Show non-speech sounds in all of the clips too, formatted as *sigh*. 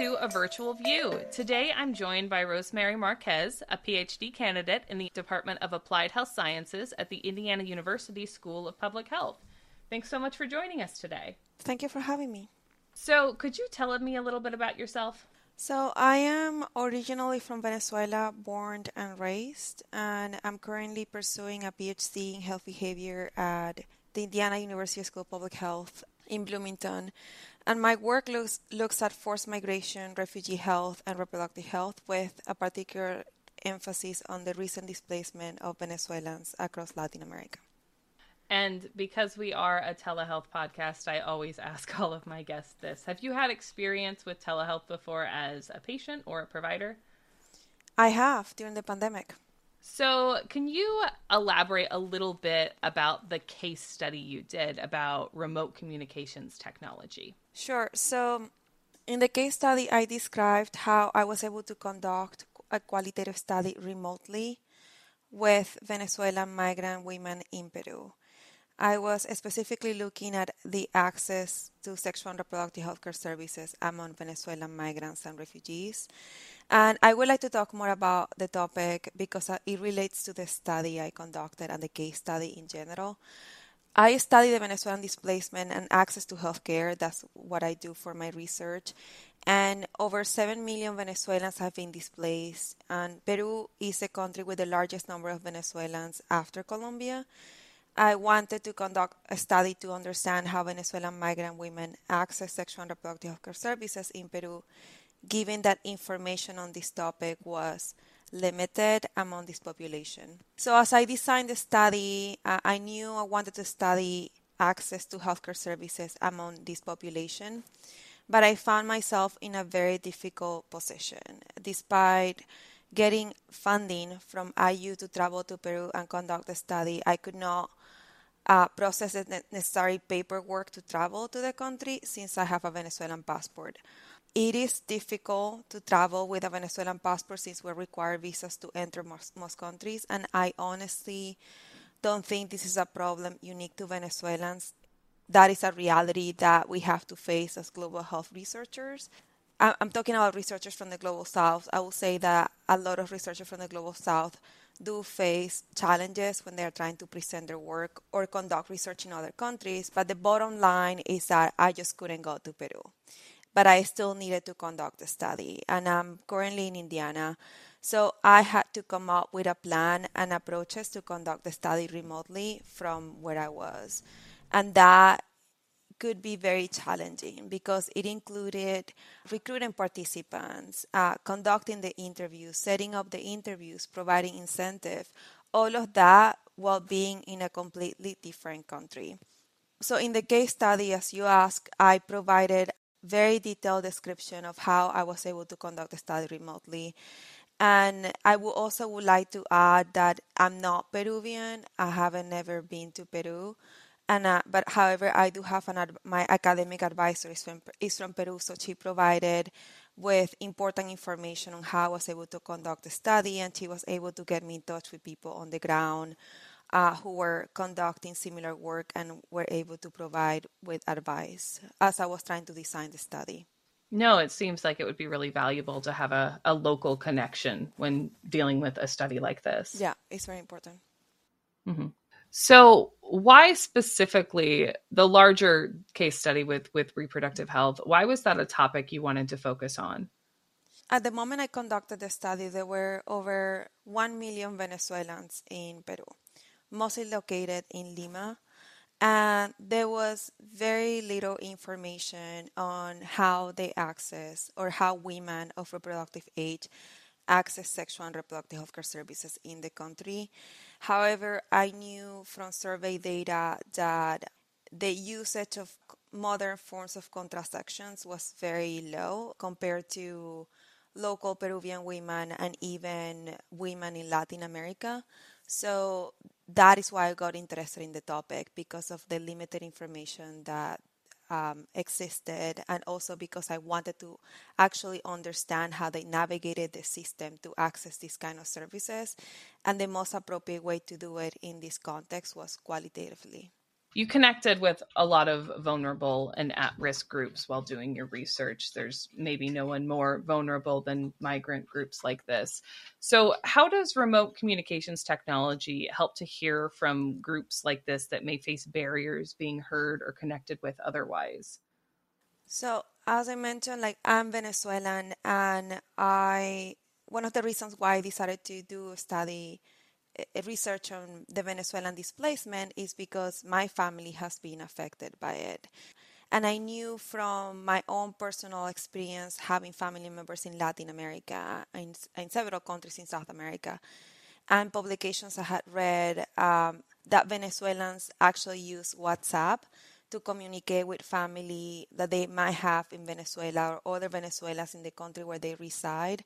to A Virtual View. Today I'm joined by Rossmary Marquez, a PhD candidate in the Department of Applied Health Sciences at the Indiana University School of Public Health. Thanks so much for joining us today. Thank you for having me. So, could you tell me a little bit about yourself? So, I am originally from Venezuela, born and raised, and I'm currently pursuing a PhD in health behavior at the Indiana University School of Public Health in Bloomington. And my work looks, looks at forced migration, refugee health, and reproductive health with a particular emphasis on the recent displacement of Venezuelans across Latin America. And because we are a telehealth podcast, I always *laughs* ask all of my guests this Have you had experience with telehealth before as a patient or a provider? I have during the pandemic. So, can you elaborate a little bit about the case study you did about remote communications technology? Sure. So, in the case study, I described how I was able to conduct a qualitative study remotely with Venezuelan migrant women in Peru. I was specifically looking at the access to sexual and reproductive healthcare services among Venezuelan migrants and refugees. And I would like to talk more about the topic because uh, it relates to the study I conducted and the case study in general. I study the Venezuelan displacement and access to healthcare. That's what I do for my research. And over 7 million Venezuelans have been displaced. And Peru is a country with the largest number of Venezuelans after Colombia. I wanted to conduct a study to understand how Venezuelan migrant women access sexual and reproductive health care services in Peru, given that information on this topic was limited among this population. So, as I designed the study, uh, I knew I wanted to study access to healthcare services among this population, but I found myself in a very difficult position. Despite getting funding from IU to travel to Peru and conduct the study, I could not uh, process the necessary paperwork to travel to the country since I have a Venezuelan passport. It is difficult to travel with a Venezuelan passport since we require visas to enter most, most countries, and I honestly don't think this is a problem unique to Venezuelans. That is a reality that we have to face as global health researchers. I'm talking about researchers from the global south. I will say that a lot of researchers from the global south do face challenges when they're trying to present their work or conduct research in other countries. But the bottom line is that I just couldn't go to Peru. But I still needed to conduct the study. And I'm currently in Indiana. So I had to come up with a plan and approaches to conduct the study remotely from where I was. And that could be very challenging because it included recruiting participants, uh, conducting the interviews, setting up the interviews, providing incentive, all of that while being in a completely different country. So in the case study, as you ask, I provided very detailed description of how I was able to conduct the study remotely. And I would also would like to add that I'm not Peruvian. I haven't never been to Peru. And uh, but however, I do have an my academic advisor is from, is from Peru, so she provided with important information on how I was able to conduct the study, and she was able to get me in touch with people on the ground uh, who were conducting similar work and were able to provide with advice as I was trying to design the study. No, it seems like it would be really valuable to have a, a local connection when dealing with a study like this. Yeah, it's very important. Mm-hmm. So, why specifically the larger case study with with reproductive health? Why was that a topic you wanted to focus on? At the moment I conducted the study, there were over 1 million Venezuelans in Peru, mostly located in Lima. And there was very little information on how they access or how women of reproductive age access sexual and reproductive health care services in the country. However, I knew from survey data that the usage of modern forms of contraceptions was very low compared to local Peruvian women and even women in Latin America. So that is why I got interested in the topic because of the limited information that um, existed, and also because I wanted to actually understand how they navigated the system to access these kind of services. And the most appropriate way to do it in this context was qualitatively. You connected with a lot of vulnerable and at risk groups while doing your research. There's maybe no one more vulnerable than migrant groups like this. So, how does remote communications technology help to hear from groups like this that may face barriers being heard or connected with otherwise? So, as I mentioned, like I'm Venezuelan, and I one of the reasons why I decided to do a study research on the Venezuelan displacement is because my family has been affected by it. And I knew from my own personal experience having family members in Latin America, in, in several countries in South America, and publications I had read um, that Venezuelans actually use WhatsApp to communicate with family that they might have in Venezuela or other Venezuelans in the country where they reside.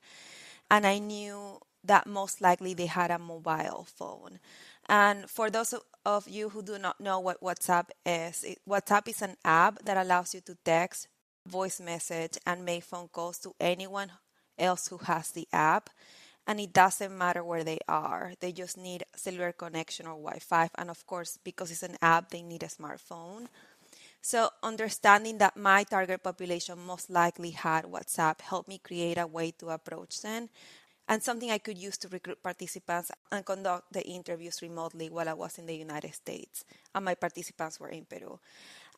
And I knew that most likely they had a mobile phone. And for those of you who do not know what WhatsApp is, it, WhatsApp is an app that allows you to text, voice message, and make phone calls to anyone else who has the app. And it doesn't matter where they are, they just need cellular connection or Wi Fi. And of course, because it's an app, they need a smartphone. So, understanding that my target population most likely had WhatsApp helped me create a way to approach them and something I could use to recruit participants and conduct the interviews remotely while I was in the United States and my participants were in Peru.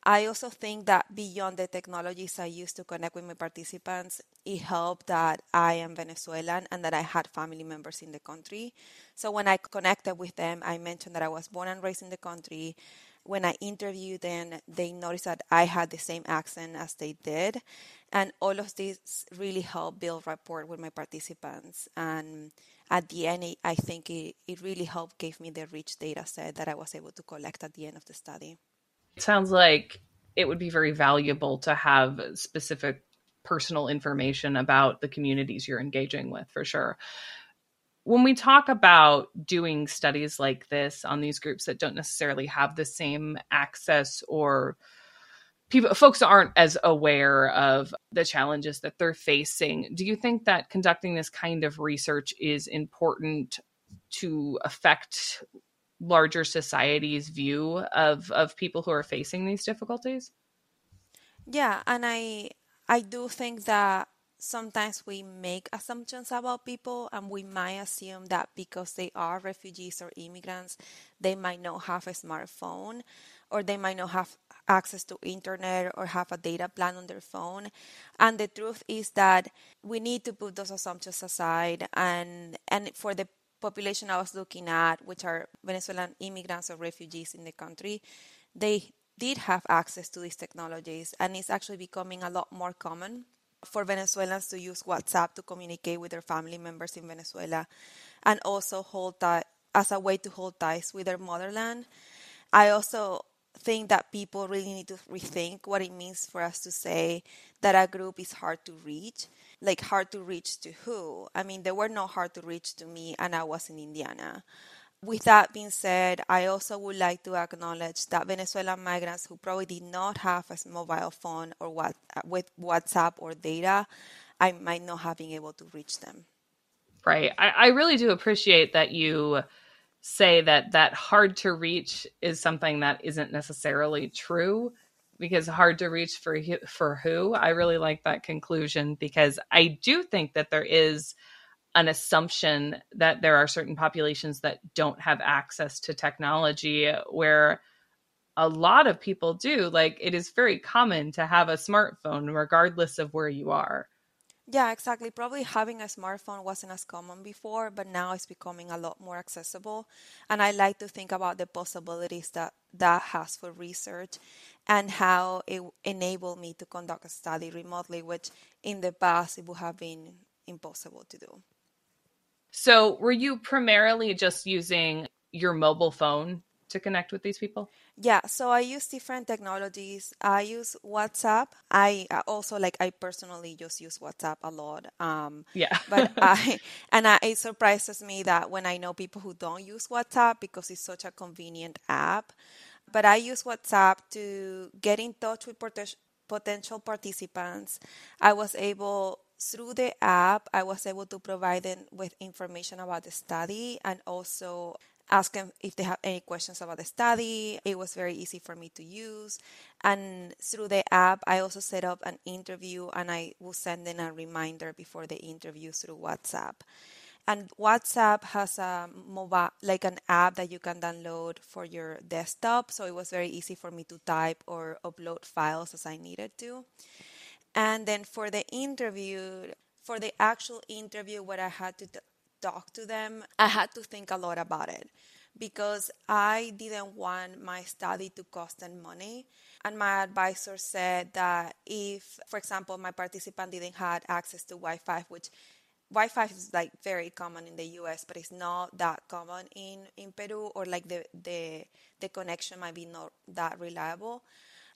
I also think that beyond the technologies I used to connect with my participants, it helped that I am Venezuelan and that I had family members in the country. So when I connected with them, I mentioned that I was born and raised in the country when I interviewed them, they noticed that I had the same accent as they did. And all of this really helped build rapport with my participants. And at the end, I think it, it really helped give me the rich data set that I was able to collect at the end of the study. It sounds like it would be very valuable to have specific personal information about the communities you're engaging with for sure when we talk about doing studies like this on these groups that don't necessarily have the same access or people folks aren't as aware of the challenges that they're facing do you think that conducting this kind of research is important to affect larger society's view of of people who are facing these difficulties? Yeah and i i do think that sometimes we make assumptions about people and we might assume that because they are refugees or immigrants they might not have a smartphone or they might not have access to internet or have a data plan on their phone. And the truth is that we need to put those assumptions aside and and for the population I was looking at which are Venezuelan immigrants or refugees in the country they did have access to these technologies and it's actually becoming a lot more common for Venezuelans to use WhatsApp to communicate with their family members in Venezuela and also hold that as a way to hold ties with their motherland. I also think that people really need to rethink what it means for us to say that a group is hard to reach. Like, hard to reach to who? I mean, they were not hard to reach to me, and I was in Indiana. With that being said, I also would like to acknowledge that Venezuelan migrants who probably did not have a mobile phone or what with WhatsApp or data, I might not have been able to reach them. Right. I, I really do appreciate that you say that that hard to reach is something that isn't necessarily true because hard to reach for for who i really like that conclusion because i do think that there is an assumption that there are certain populations that don't have access to technology where a lot of people do. Like it is very common to have a smartphone regardless of where you are. Yeah exactly. Probably having a smartphone wasn't as common before but now it's becoming a lot more accessible. And i like to think about the possibilities that that has for research and how it enabled me to conduct a study remotely which in the past it would have been impossible to do so, were you primarily just using your mobile phone to connect with these people? Yeah, so I use different technologies. I use WhatsApp. I also like I personally just use WhatsApp a lot. Um, yeah, *laughs* but *laughs* I and I, it surprises me that when I know people who don't use WhatsApp because it's such a convenient app. But I use WhatsApp to get in touch with potential participants. I was able through the app, I was able to provide them with information about the study and also ask them if they have any questions about the study. It was very easy for me to use. And through the app, I also set up an interview and I will send them a reminder before the interview through WhatsApp. And WhatsApp has a mobile, like an app that you can download for your desktop. So it was very easy for me to type or upload files as I needed to. And then for the interview, for the actual interview, what I had to talk to them, I had to think a lot about it because I didn't want my study to cost them money. And my advisor said that if, for example, my participant didn't have access to Wi Fi, which Wi Fi is like very common in the US, but it's not that common in, in Peru, or like the, the, the connection might be not that reliable.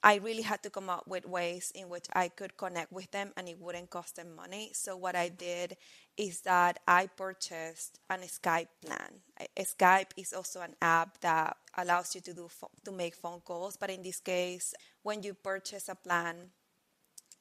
I really had to come up with ways in which I could connect with them and it wouldn't cost them money. So what I did is that I purchased an Skype plan. Skype is also an app that allows you to do to make phone calls, but in this case, when you purchase a plan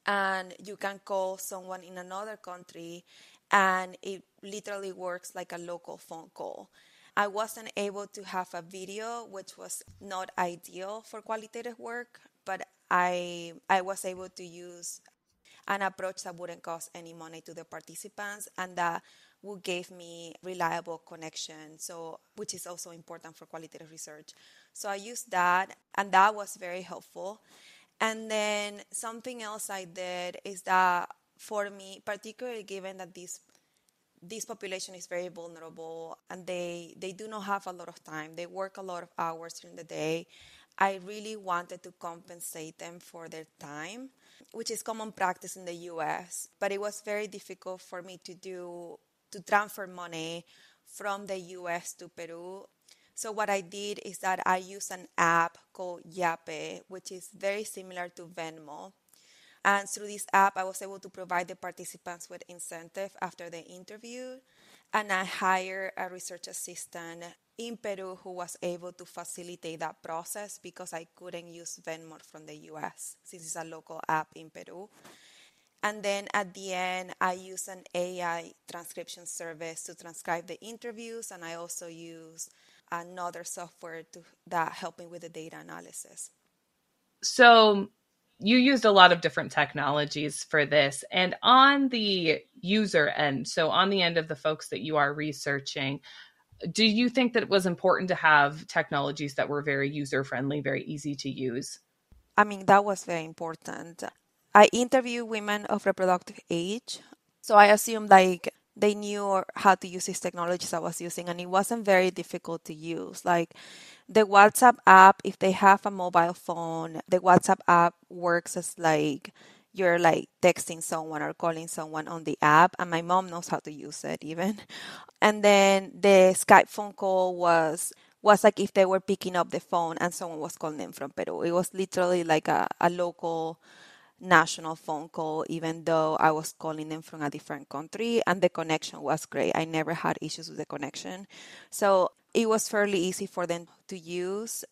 and you can call someone in another country and it literally works like a local phone call. I wasn't able to have a video, which was not ideal for qualitative work but I I was able to use an approach that wouldn't cost any money to the participants and that would give me reliable connection so which is also important for qualitative research. So i used that and that was very helpful. And then something else i did is that for me particularly given that this this population is very vulnerable and they they do not have a lot of time they work a lot of hours during the day I really wanted to compensate them for their time, which is common practice in the US. But it was very difficult for me to do to transfer money from the US to Peru. So what I did is that I used an app called Yape, which is very similar to Venmo. And through this app, I was able to provide the participants with incentive after the interview. And I hired a research assistant in Peru who was able to facilitate that process because I couldn't use Venmo from the US since it's a local app in Peru. And then at the end, I use an AI transcription service to transcribe the interviews, and I also use another software to that help me with the data analysis. So you used a lot of different technologies for this, and on the user end, so on the end of the folks that you are researching, do you think that it was important to have technologies that were very user friendly, very easy to use? I mean, that was very important. I interview women of reproductive age, so I assume like they knew how to use these technologies I was using, and it wasn't very difficult to use. Like the WhatsApp app, if they have a mobile phone, the WhatsApp app works as like you're like texting someone or calling someone on the app and my mom knows how to use it even *laughs* and then the skype phone call was was like if they were picking up the phone and someone was calling them from peru it was literally like a, a local national phone call even though i was calling them from a different country and the connection was great. I never had issues with the connection. So it was fairly easy for them to use.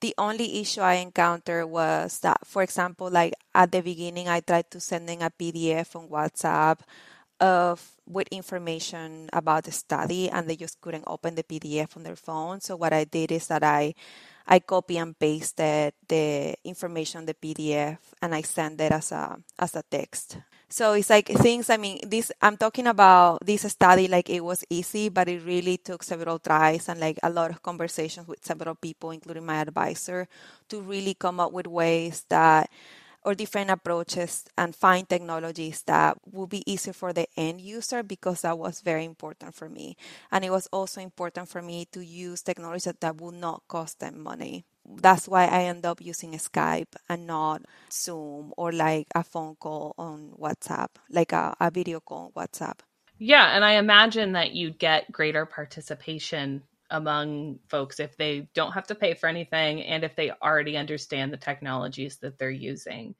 The only issue I encountered was that, for example, like at the beginning, I tried to send in a PDF on WhatsApp of with information about the study, and they just couldn't open the PDF on their phone. So what I did is that I I copy and pasted the information on the PDF and I send it as a as a text. So it's like things, I mean, this, I'm talking about this study like it was easy, but it really took several tries and like a lot of conversations with several people, including my advisor, to really come up with ways that or different approaches and find technologies that will be easier for the end user because that was very important for me. And it was also important for me to use technologies that, will not cost them money that's why I end up using Skype and not Zoom or like a phone call on WhatsApp, like a, a video call on WhatsApp. Yeah, and I imagine that you'd get greater participation among folks if they don't have to pay for anything and if they already understand the technologies that they're using.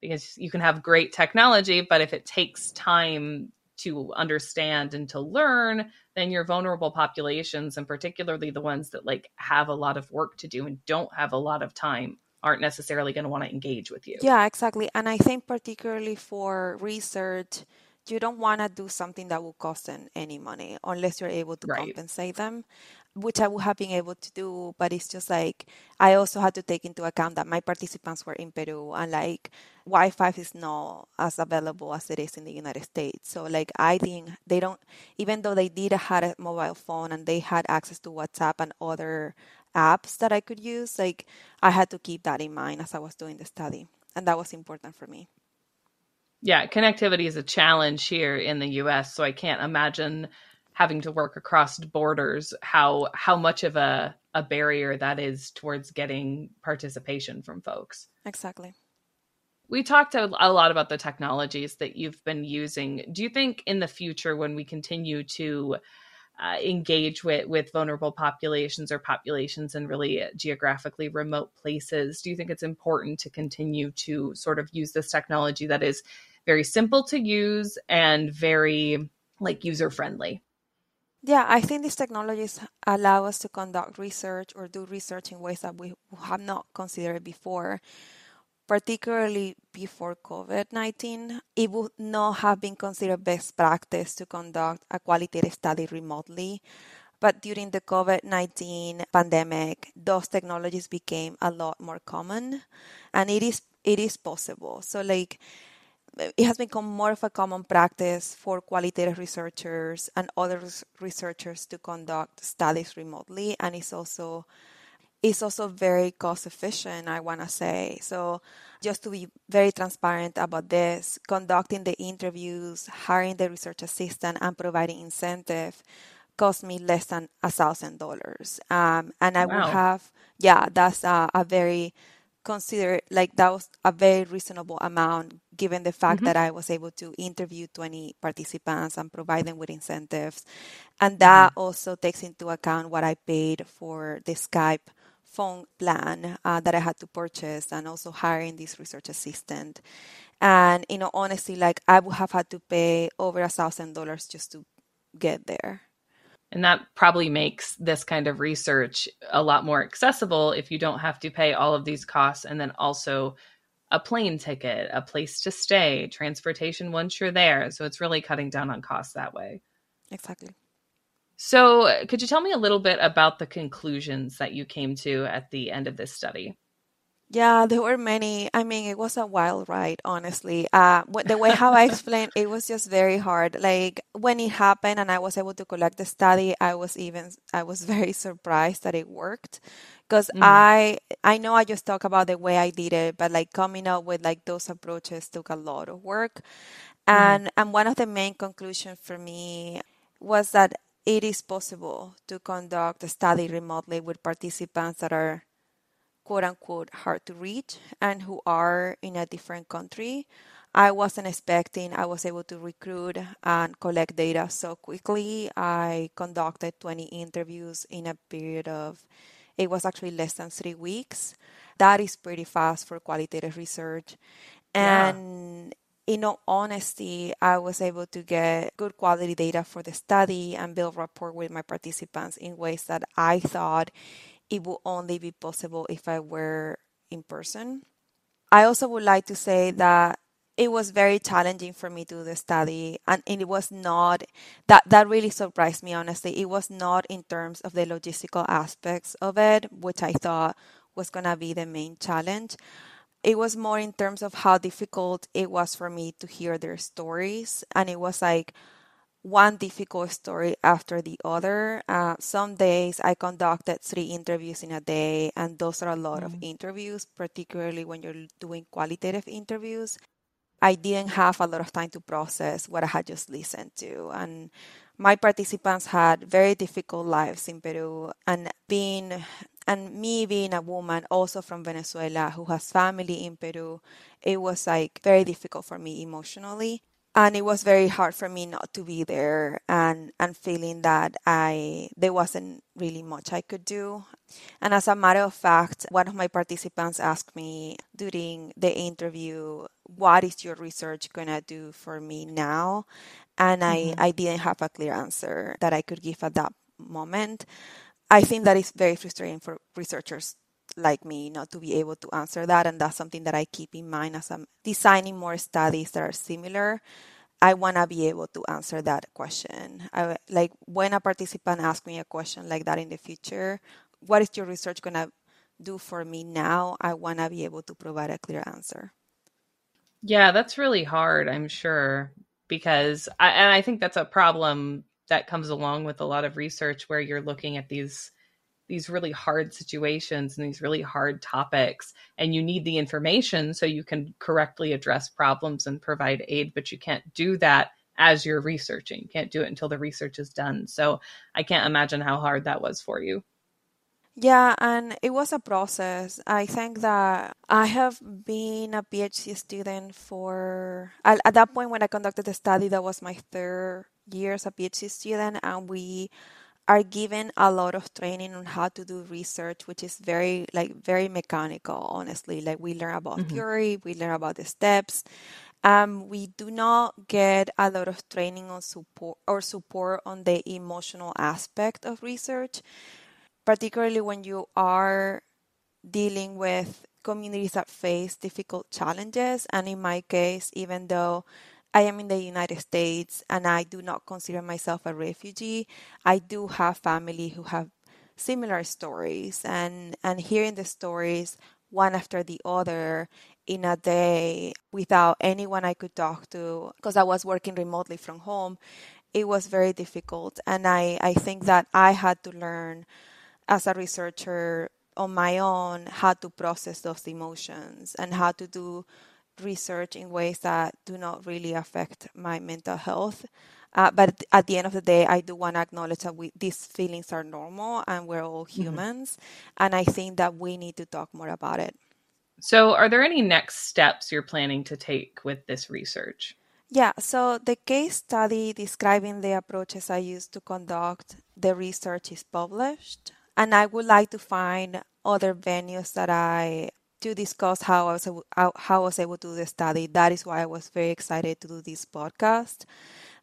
Because you can have great technology, but if it takes time to understand and to learn, then your vulnerable populations, and particularly the ones that like have a lot of work to do and don't have a lot of time, aren't necessarily going to want to engage with you. Yeah, exactly. And I think particularly for research, you don't want to do something that will cost them any money unless you're able to right. compensate them. Which I would have been able to do, but it's just like I also had to take into account that my participants were in Peru and like Wi-Fi is not as available as it is in the United States. So like I think they don't, even though they did have a mobile phone and they had access to WhatsApp and other apps that I could use, like I had to keep that in mind as I was doing the study, and that was important for me. Yeah, connectivity is a challenge here in the U.S., so I can't imagine having to work across borders how how much of a a barrier that is towards getting participation from folks. Exactly. We talked a, a, lot about the technologies that you've been using. Do you think in the future when we continue to uh, engage with with vulnerable populations or populations in really geographically remote places do you think it's important to continue to sort of use this technology that is very simple to use and very like user friendly yeah, I think these technologies allow us to conduct research or do research in ways that we have not considered before, particularly before COVID 19. It would not have been considered best practice to conduct a qualitative study remotely. But during the COVID 19 pandemic, those technologies became a lot more common and it is it is possible. So like it has become more of a common practice for qualitative researchers and other researchers to conduct studies remotely and it's also it's also very cost efficient i want to say so just to be very transparent about this conducting the interviews hiring the research assistant and providing incentive cost me less than a thousand dollars um, and i wow. would have yeah that's a, a very consider like that was a very reasonable amount given the fact mm-hmm. that I was able to interview 20 participants and provide them with incentives. And that mm-hmm. also takes into account what I paid for the Skype phone plan uh, that I had to purchase and also hiring this research assistant. And, you know, honestly, like I would have had to pay over a thousand dollars just to get there. And that probably makes this kind of research a lot more accessible if you don't have to pay all of these costs and then also a plane ticket, a place to stay, transportation once you're there. So it's really cutting down on costs that way. Exactly. So, could you tell me a little bit about the conclusions that you came to at the end of this study? Yeah, there were many. I mean, it was a wild ride, honestly. Uh, the way how I *laughs* explained, it was just very hard. Like when it happened and I was able to collect the study, I was even I was *laughs* very surprised that it worked, because mm. I I know I just talk about the way I did it, but like coming up with like those approaches took a lot of work, mm. and mm. and one of the main conclusions for me was that it is possible to conduct a study remotely with participants that are quote unquote hard to reach and who are in a different country. I wasn't expecting I was able to recruit and collect data so quickly. I conducted 20 interviews in a period of, it was actually less than three weeks. That is pretty fast for qualitative research. And yeah. in all honesty, I was able to get good quality data for the study and build rapport with my participants in ways that I thought it will only be possible if I were in person. I also would like to say that it was very challenging for me to do the study and it was not that that really surprised me honestly it was not in terms of the logistical aspects of it which i thought was going to be the main challenge it was more in terms of how difficult it was for me to hear their stories and it was like one difficult story after the other. Uh, some days I conducted three interviews in a day, and those are a lot mm-hmm. of interviews, particularly when you're doing qualitative interviews. I didn't have a lot of time to process what I had just listened to. And my participants had very difficult lives in Peru, and being and me being a woman also from Venezuela who has family in Peru, it was like very difficult for me emotionally and it was very hard for me not to be there and and feeling that I there wasn't really much I could do. And as a matter of fact, one of my participants asked me during the interview, "What is your research gonna do for me now?" And mm-hmm. I I didn't have a clear answer that I could give at that moment. I think that is very frustrating for researchers like me not to be able to answer that and that's something that i keep in mind as i'm designing more studies that are similar I want to be able to answer that question. I, like when a participant asks me a question like that in the future, what is your research going to do for me now? I want to be able to provide a clear answer. Yeah, that's really hard, I'm sure, because I, and I think that's a problem that comes along with a lot of research where you're looking at these these really hard situations and these really hard topics and you need the information so you can correctly address problems and provide aid but you can't do that as you're researching. You can't do it until the research is done. So i can't imagine how hard that was for you. Yeah, and it was a process. I think that I have been a PhD student for, at, at that point when I conducted the study, that was my third year as a PhD student, and we are given a lot of training on how to do research, which is very, like, very mechanical, honestly. Like, we learn about mm-hmm. theory, we learn about the steps. Um, we do not get a lot of training on support or support on the emotional aspect of research particularly when you are dealing with communities that face difficult challenges. And in my case, even though I am in the United States and I do not consider myself a refugee, I do have family who have similar stories and and hearing the stories one after the other in a day without anyone I could talk to because I was working remotely from home it was very difficult. And I I think that I had to learn as a researcher on my own how to process those emotions and how to do research in ways that do not really affect my mental health. Uh, but at the end of the day, I do want to acknowledge that we, these feelings are normal and we're all mm-hmm. humans. Mm-hmm. And I think that we need to talk more about it. So, are there any next steps you're planning to take with this research? Yeah, so the case study describing the approaches I used to conduct the research is published and I would like to find other venues that I to discuss how I was how, how I was able to do the study. That is why I was very excited to do this podcast.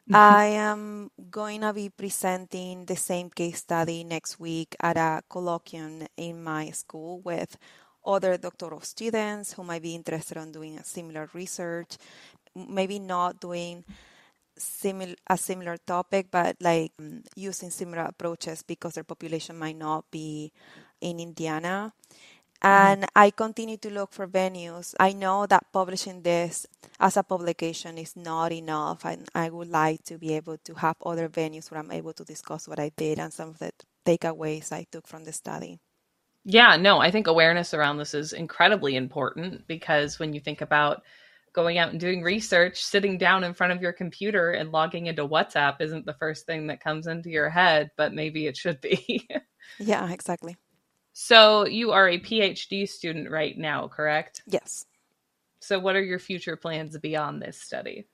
Mm-hmm. I am going to be presenting the same case study next week at a colloquium in my school with other doctoral students who might be interested in doing a similar research, maybe not doing similar a similar topic, but like um, using similar approaches because their population might not be in Indiana. Mm-hmm. And mm-hmm. I continue to look for venues. I know that publishing this as a publication is not enough, and I would like to be able to have other venues where I'm able to discuss what I did and some of the takeaways I took from the study. Yeah, no, I think awareness around this is incredibly important because when you think about going out and doing research, sitting down in front of your computer and logging into WhatsApp isn't the first thing that comes into your head, but maybe it should be. *laughs* yeah, exactly. So you are a PhD student right now, correct? Yes. So what are your future plans beyond this study?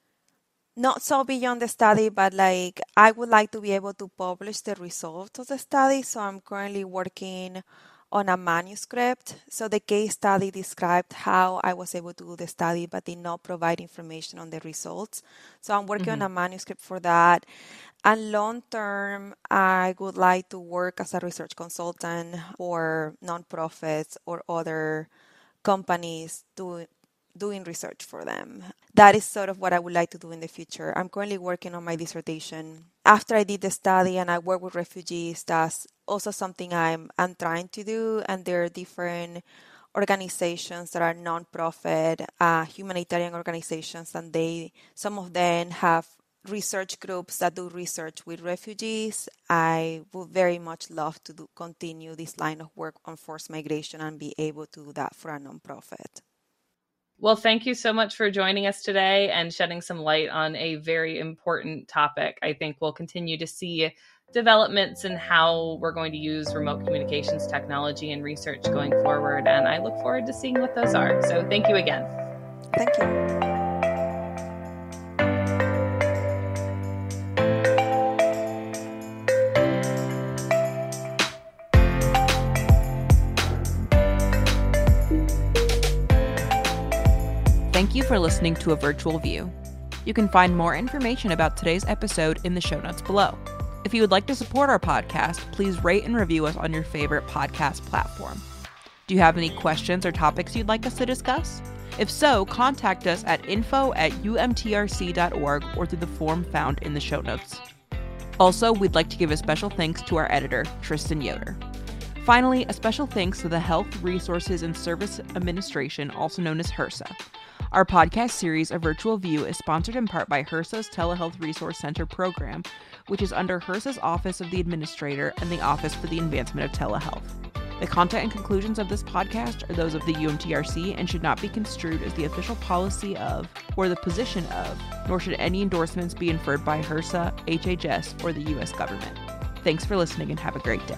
Not so beyond the study, but like I would like to be able to publish the results of the study. So I'm currently working on a manuscript. So the case study described how I was able to do the study, but did not provide information on the results. So I'm working mm-hmm. on a manuscript for that. And long term, I would like to work as a research consultant for nonprofits or other companies to doing research for them. That is sort of what I would like to do in the future. I'm currently working on my dissertation. After I did the study and I work with refugees, that's also something I'm I'm trying to do. And there are different organizations that are nonprofit, uh, humanitarian organizations, and they some of them have research groups that do research with refugees. I would very much love to do, continue this line of work on forced migration and be able to do that for a nonprofit. Well, thank you so much for joining us today and shedding some light on a very important topic. I think we'll continue to see developments in how we're going to use remote communications technology and research going forward. And I look forward to seeing what those are. So thank you again. Thank you. You for listening to a virtual view. You can find more information about today's episode in the show notes below. If you would like to support our podcast, please rate and review us on your favorite podcast platform. Do you have any questions or topics you'd like us to discuss? If so, contact us at info at umtrc.org or through the form found in the show notes. Also, we'd like to give a special thanks to our editor, Tristan Yoder. Finally, a special thanks to the Health Resources and Service Administration, also known as HRSA. Our podcast series, A Virtual View, is sponsored in part by HRSA's Telehealth Resource Center program, which is under HRSA's Office of the Administrator and the Office for the Advancement of Telehealth. The content and conclusions of this podcast are those of the UMTRC and should not be construed as the official policy of or the position of, nor should any endorsements be inferred by HRSA, HHS, or the U.S. government. Thanks for listening and have a great day.